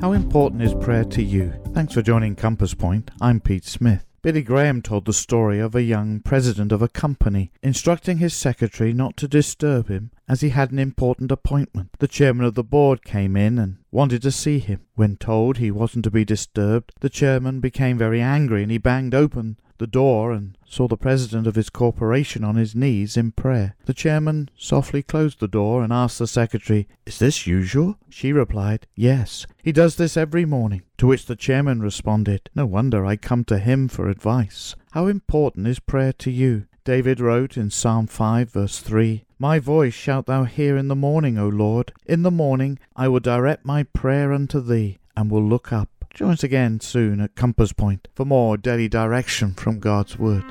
How important is prayer to you? Thanks for joining Compass Point. I'm Pete Smith. Billy Graham told the story of a young president of a company instructing his secretary not to disturb him as he had an important appointment. The chairman of the board came in and wanted to see him. When told he wasn't to be disturbed, the chairman became very angry and he banged open the door and saw the president of his corporation on his knees in prayer. The chairman softly closed the door and asked the secretary, Is this usual? She replied, Yes. He does this every morning. To which the chairman responded, No wonder I come to him for advice. How important is prayer to you? David wrote in Psalm 5, verse 3, My voice shalt thou hear in the morning, O Lord. In the morning I will direct my prayer unto thee, and will look up. Join us again soon at Compass Point for more daily direction from God's Word.